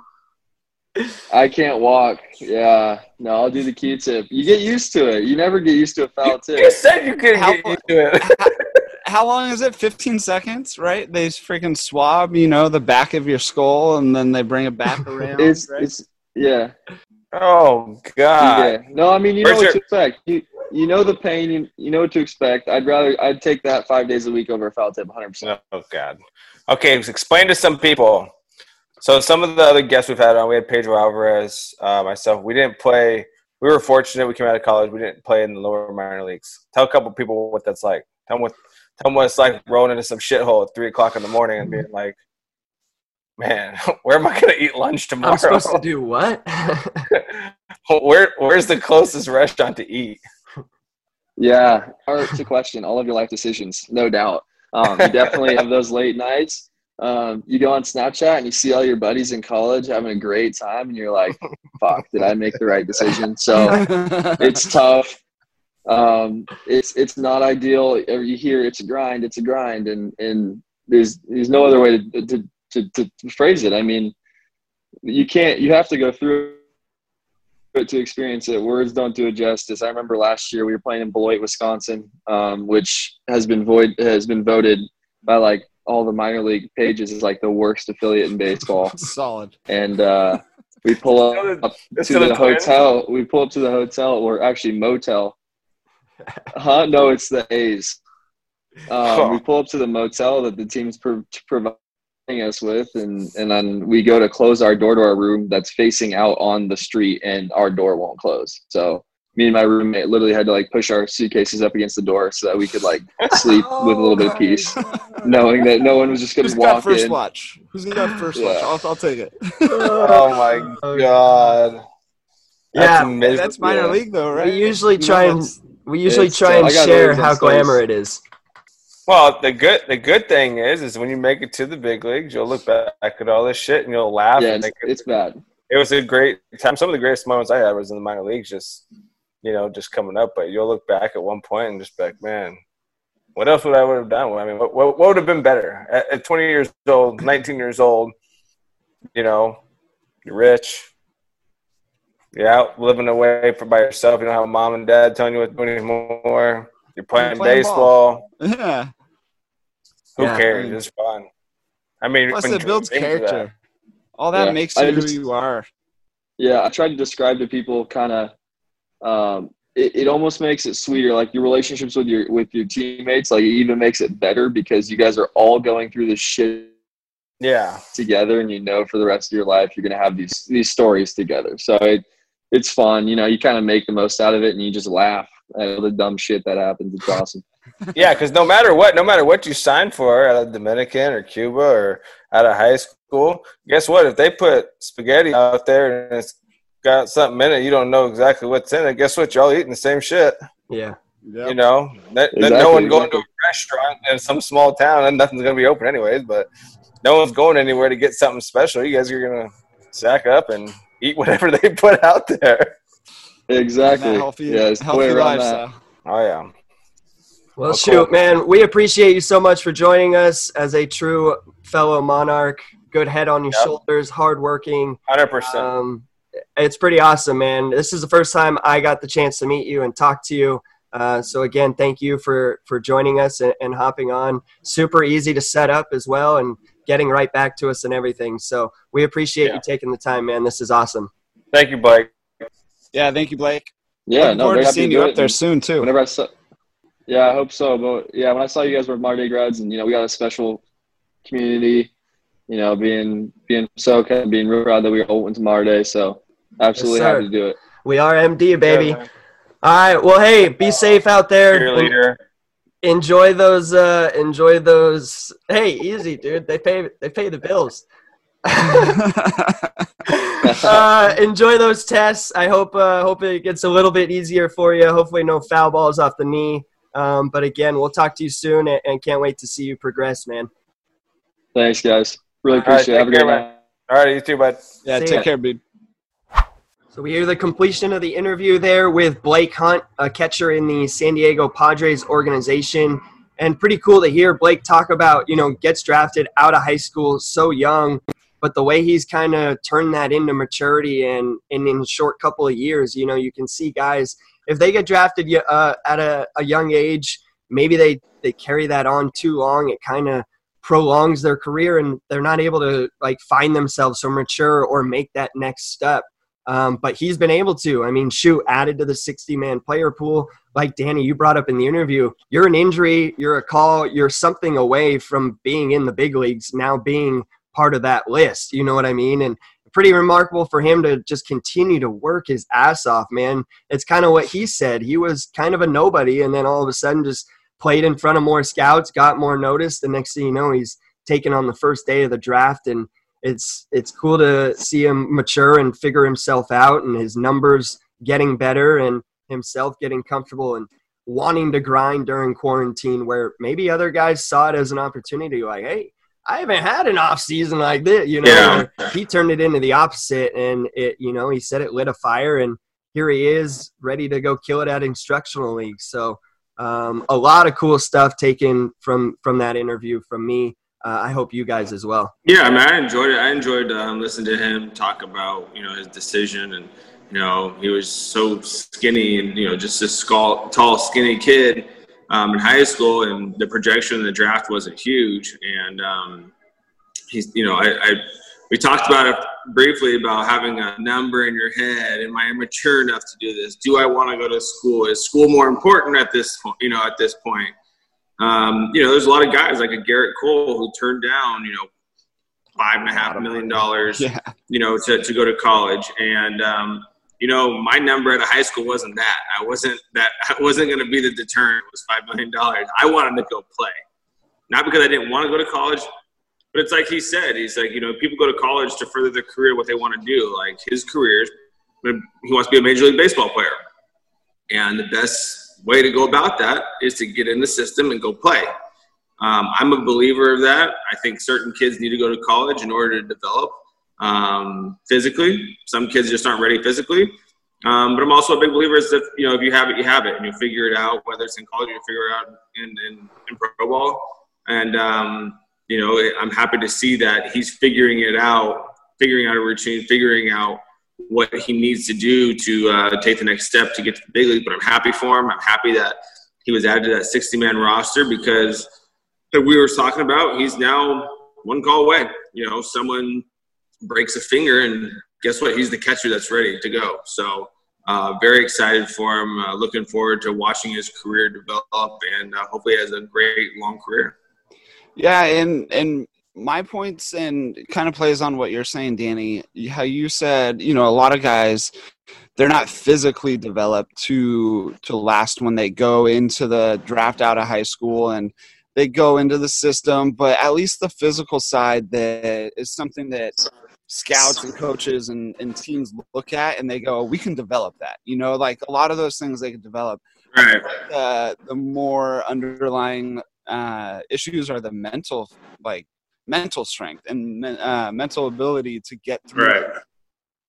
E: I, I, can't walk. Yeah. No, I'll do the Q-tip. You get used to it. You never get used to a foul tip.
D: You said you could get used to it.
C: how long is it? 15 seconds, right? They freaking swab, you know, the back of your skull and then they bring it back around.
E: it's,
C: right?
E: it's, yeah.
D: Oh, God. Yeah.
E: No, I mean, you know what to expect. You, you know the pain. You, you know what to expect. I'd rather I'd take that five days a week over a foul tip, 100. percent
D: Oh God. Okay, explain to some people. So some of the other guests we've had on, we had Pedro Alvarez, uh, myself. We didn't play. We were fortunate. We came out of college. We didn't play in the lower minor leagues. Tell a couple people what that's like. Tell them what. Tell them what it's like rolling into some shithole at three o'clock in the morning and being like, "Man, where am I going to eat lunch tomorrow?"
A: I'm supposed to do what?
D: where Where's the closest restaurant to eat?
E: Yeah, it's a question. All of your life decisions, no doubt. Um, you definitely have those late nights. Um, you go on Snapchat and you see all your buddies in college having a great time, and you're like, "Fuck, did I make the right decision?" So it's tough. Um, it's it's not ideal. You hear it's a grind, it's a grind, and and there's there's no other way to to, to, to phrase it. I mean, you can't. You have to go through it to experience it. Words don't do it justice. I remember last year we were playing in Beloit, Wisconsin, um, which has been void has been voted by like all the minor league pages is like the worst affiliate in baseball.
C: Solid.
E: And uh, we pull up to the hotel. We pull up to the hotel, or actually motel. Huh? No, it's the A's. Um, we pull up to the motel that the team's pro- provide us with and and then we go to close our door to our room that's facing out on the street and our door won't close so me and my roommate literally had to like push our suitcases up against the door so that we could like sleep oh, with a little bit of oh, peace knowing that no one was just going to walk
C: first
E: in.
C: watch who's got first yeah. watch I'll, I'll take it
D: oh my god
A: that's
C: yeah that's minor yeah. league though right
A: we usually try and we usually try and share how glamour it is
D: well, the good the good thing is, is when you make it to the big leagues, you'll look back at all this shit and you'll laugh.
E: Yeah, it's, it's bad.
D: It was a great time. Some of the greatest moments I had was in the minor leagues, just you know, just coming up. But you'll look back at one point and just be like, man, what else would I would have done? I mean, what, what, what would have been better at, at 20 years old, 19 years old? You know, you're rich. You're out living away for by yourself. You don't have a mom and dad telling you what to do anymore. You're playing, playing baseball.
C: Ball. Yeah.
D: Who yeah, cares? I mean, it's fun. I mean,
C: plus it builds character. That. All that yeah. makes you just, who you are.
E: Yeah, I try to describe to people kind of. Um, it, it almost makes it sweeter, like your relationships with your with your teammates. Like it even makes it better because you guys are all going through this shit
F: yeah
E: together, and you know for the rest of your life you're gonna have these these stories together. So it it's fun. You know, you kind of make the most out of it, and you just laugh at all the dumb shit that happens. It's awesome.
F: yeah, because no matter what, no matter what you sign for at a Dominican or Cuba or out of high school, guess what? If they put spaghetti out there and it's got something in it, you don't know exactly what's in it. Guess what? Y'all eating the same shit.
A: Yeah.
F: Yep. You know, that, exactly, no one going to a restaurant in some small town and nothing's going to be open anyways. But no one's going anywhere to get something special. You guys are going to sack up and eat whatever they put out there.
E: Exactly. Healthy, yeah, it's healthy lifestyle.
F: That. Oh yeah.
A: Well, oh, shoot, cool. man, we appreciate you so much for joining us as a true fellow monarch. Good head on your yep. shoulders, hardworking.
F: Hundred um, percent.
A: It's pretty awesome, man. This is the first time I got the chance to meet you and talk to you. Uh, so again, thank you for for joining us and, and, hopping on. Super easy to set up as well, and getting right back to us and everything. So we appreciate yeah. you taking the time, man. This is awesome.
F: Thank you, Blake.
C: Yeah, thank you, Blake.
E: Yeah, Looking
C: no, forward to seeing you up there soon too.
E: Whenever I saw, yeah, I hope so. But yeah, when I saw you guys were Mater Dei grads, and you know we got a special community, you know, being being so kind of being real proud that we all went to Mater Dei. So absolutely yes, happy to do it.
A: We are MD, baby. Yeah, all right. Well, hey, be safe out there.
F: Cheerleader.
A: Enjoy those. Uh, enjoy those. Hey, easy, dude. They pay. They pay the bills. uh, enjoy those tests. I hope uh, hope it gets a little bit easier for you. Hopefully, no foul balls off the knee. Um, but again, we'll talk to you soon, and, and, can't wait to see you progress, man.
E: Thanks, guys. Really appreciate
F: right, it. Have a good night. All right, you too, bud.
C: Yeah, see take ya. care, dude.
A: So we hear the completion of the interview there with Blake Hunt, a catcher in the San Diego Padres organization. And pretty cool to hear Blake talk about, you know, gets drafted out of high school so young but the way he's kind of turned that into maturity and, and in a short couple of years, you know, you can see guys if they get drafted uh, at a, a young age, maybe they they carry that on too long. It kind of prolongs their career and they're not able to like find themselves or mature or make that next step. Um, but he's been able to. I mean, shoot, added to the 60 man player pool. Like Danny, you brought up in the interview, you're an injury, you're a call, you're something away from being in the big leagues, now being part of that list. You know what I mean? And pretty remarkable for him to just continue to work his ass off, man. It's kind of what he said. He was kind of a nobody, and then all of a sudden just played in front of more scouts, got more notice. The next thing you know, he's taken on the first day of the draft, and it's it's cool to see him mature and figure himself out, and his numbers getting better, and himself getting comfortable and wanting to grind during quarantine, where maybe other guys saw it as an opportunity, like, hey I haven't had an off season like this, you know. Yeah. He turned it into the opposite, and it, you know, he said it lit a fire, and here he is, ready to go kill it at instructional league. So, um, a lot of cool stuff taken from from that interview from me. Uh, I hope you guys as well.
D: Yeah, I mean, I enjoyed it. I enjoyed um, listening to him talk about you know his decision, and you know he was so skinny and you know just a skull, tall, skinny kid um, in high school, and the projection in the draft wasn't huge. And um, he's, you know, I, I, we talked about it briefly about having a number in your head. Am I mature enough to do this? Do I want to go to school? Is school more important at this, you know, at this point? Um, you know, there's a lot of guys like a Gerrit Cole who turned down, you know, five and a half million dollars, yeah. you know, to, to go to college. And, um, you know, my number at a high school wasn't that. I wasn't that. I wasn't going to be the deterrent. It was five million dollars. I wanted to go play, not because I didn't want to go to college, but it's like he said. He's like, you know, people go to college to further their career, what they want to do. Like his career, he wants to be a major league baseball player, and the best way to go about that is to get in the system and go play. Um, I'm a believer of that. I think certain kids need to go to college in order to develop um, physically. Some kids just aren't ready physically. Um, but I'm also a big believer is that you know if you have it, you have it, and you figure it out. Whether it's in college, you figure it out in in, in pro ball. And um, you know, I'm happy to see that he's figuring it out, figuring out a routine, figuring out what he needs to do to uh, take the next step to get to the big league. But I'm happy for him. I'm happy that he was added to that 60 man roster because that we were talking about. He's now one call away. You know, someone breaks a finger, and guess what? He's the catcher that's ready to go. So, uh, very excited for him. Uh, looking forward to watching his career develop, and uh, hopefully has a great long career.
C: Yeah, and and my points and kind of plays on what you're saying, Danny. How you said, you know, a lot of guys they're not physically developed to to last when they go into the draft out of high school and they go into the system but at least the physical side that is something that scouts and coaches and, and teams look at and they go we can develop that. You know like a lot of those things they can develop.
B: Right.
C: Uh, the more underlying uh, issues are the mental like mental strength and uh, mental ability to get through
B: right.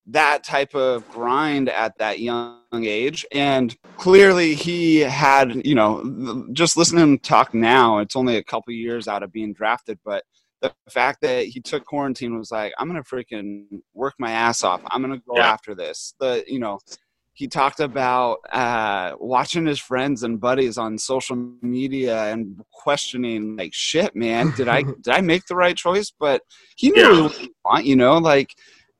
C: that type of grind at that young age. And clearly he had you know just listening to him talk now it's only a couple years out of being drafted but the fact that he took quarantine was like i'm gonna freaking work my ass off. I'm gonna go yeah. after this. The you know he talked about uh, watching his friends and buddies on social media and questioning like shit man did i did i make the right choice but he knew yeah. what he want you know like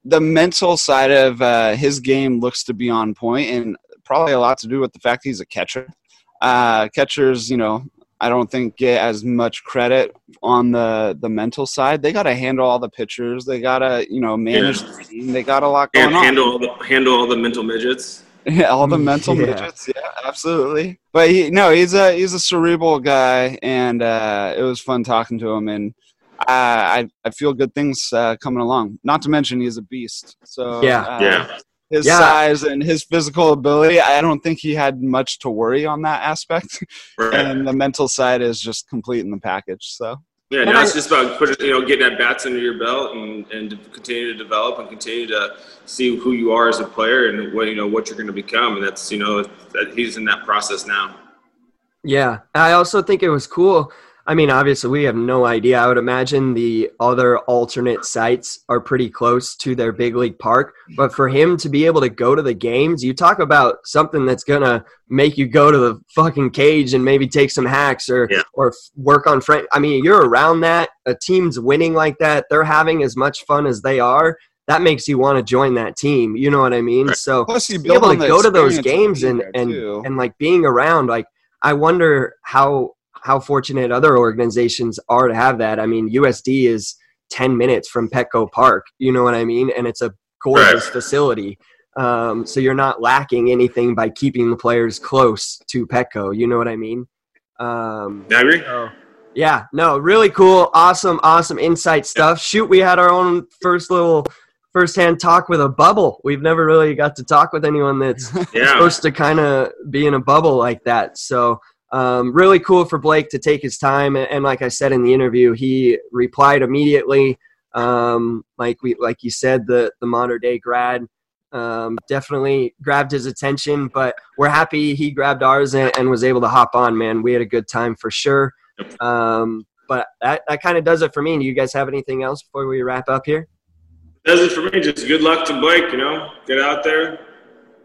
C: the mental side of uh, his game looks to be on point, and probably a lot to do with the fact he's a catcher. Uh, catchers, you know, I don't think get as much credit on the the mental side. They got to handle all the pitchers. They got to you know manage yeah. the team. They got a lot going
B: and handle on. All the, handle all the mental midgets.
C: Yeah, all the mental yeah. midgets. Yeah, absolutely. But he no, he's a he's a cerebral guy, and uh, it was fun talking to him. And I I feel good things uh, coming along. Not to mention he's a beast. So
A: yeah,
C: uh,
B: yeah.
C: His
A: yeah.
C: size and his physical ability, I don't think he had much to worry on that aspect. Right. and the mental side is just complete in the package. So
B: yeah, now it's just about putting, you know, getting that bats under your belt and, and continue to develop and continue to see who you are as a player and what you know what you're going to become. And that's you know that he's in that process now.
A: Yeah, I also think it was cool I mean, obviously, we have no idea. I would imagine the other alternate sites are pretty close to their big league park. But for him to be able to go to the games, you talk about something that's going to make you go to the fucking cage and maybe take some hacks or,
B: yeah.
A: or work on friend. I mean, you're around that. A team's winning like that. They're having as much fun as they are. That makes you want to join that team. You know what I mean? Right. So
C: Plus you
A: be able to go to those games and, and, and like being around, like, I wonder how how fortunate other organizations are to have that. I mean, USD is 10 minutes from Petco Park, you know what I mean? And it's a gorgeous right. facility. Um, so you're not lacking anything by keeping the players close to Petco, you know what I mean? Um,
B: I agree.
A: So, yeah, no, really cool, awesome, awesome insight stuff. Shoot, we had our own first little firsthand talk with a bubble. We've never really got to talk with anyone that's yeah. supposed to kind of be in a bubble like that. So um, really cool for Blake to take his time, and, and, like I said in the interview, he replied immediately. Um, like we, like you said, the the Mater Dei grad um, definitely grabbed his attention. But we're happy he grabbed ours and, and, was able to hop on. Man, we had a good time for sure. Um, but that that kind of does it for me. Do you guys have anything else before we wrap up here?
B: Does it for me. Just good luck to Blake. You know, get out there,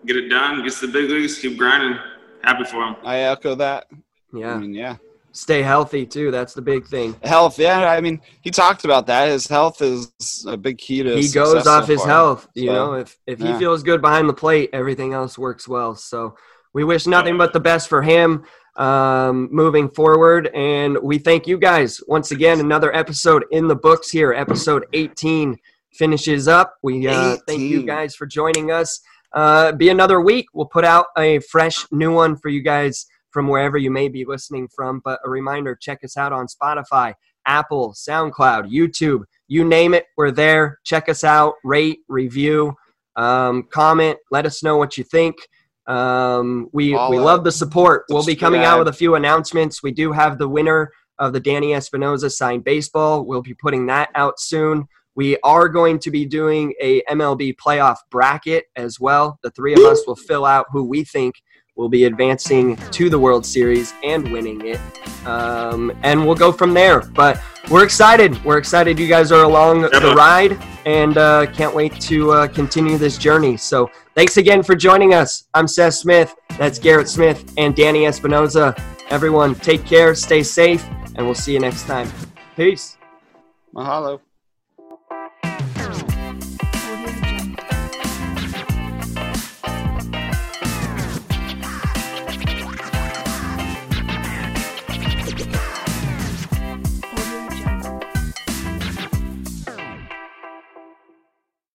B: get it done, get to the big leagues, keep grinding happy for him.
C: I echo that.
A: Yeah.
C: I mean, yeah.
A: Stay healthy too. That's the big thing.
C: Health, yeah. I mean, he talked about that. His health is a big key to.
A: He goes off so his health. You so, know, if if yeah. he feels good behind the plate, everything else works well. So we wish nothing but the best for him um, moving forward. And we thank you guys once again. Another episode in the books here. Episode 18 finishes up. We uh, thank you guys for joining us uh, be another week. We'll put out a fresh new one for you guys from wherever you may be listening from. But a reminder check us out on Spotify, Apple, SoundCloud, YouTube, you name it, we're there. Check us out, rate, review, um, comment, let us know what you think. Um, we All we love the support. We'll be coming out with a few announcements. We do have the winner of the Danny Espinosa signed baseball. We'll be putting that out soon. We are going to be doing a MLB playoff bracket as well. The three of us will fill out who we think will be advancing to the World Series and winning it. Um, and we'll go from there. But we're excited. We're excited you guys are along the ride and uh, can't wait to uh, continue this journey. So thanks again for joining us. I'm Seth Smith. That's Garrett Smith and Danny Espinosa. Everyone, take care, stay safe, and we'll see you next time. Peace.
C: Mahalo.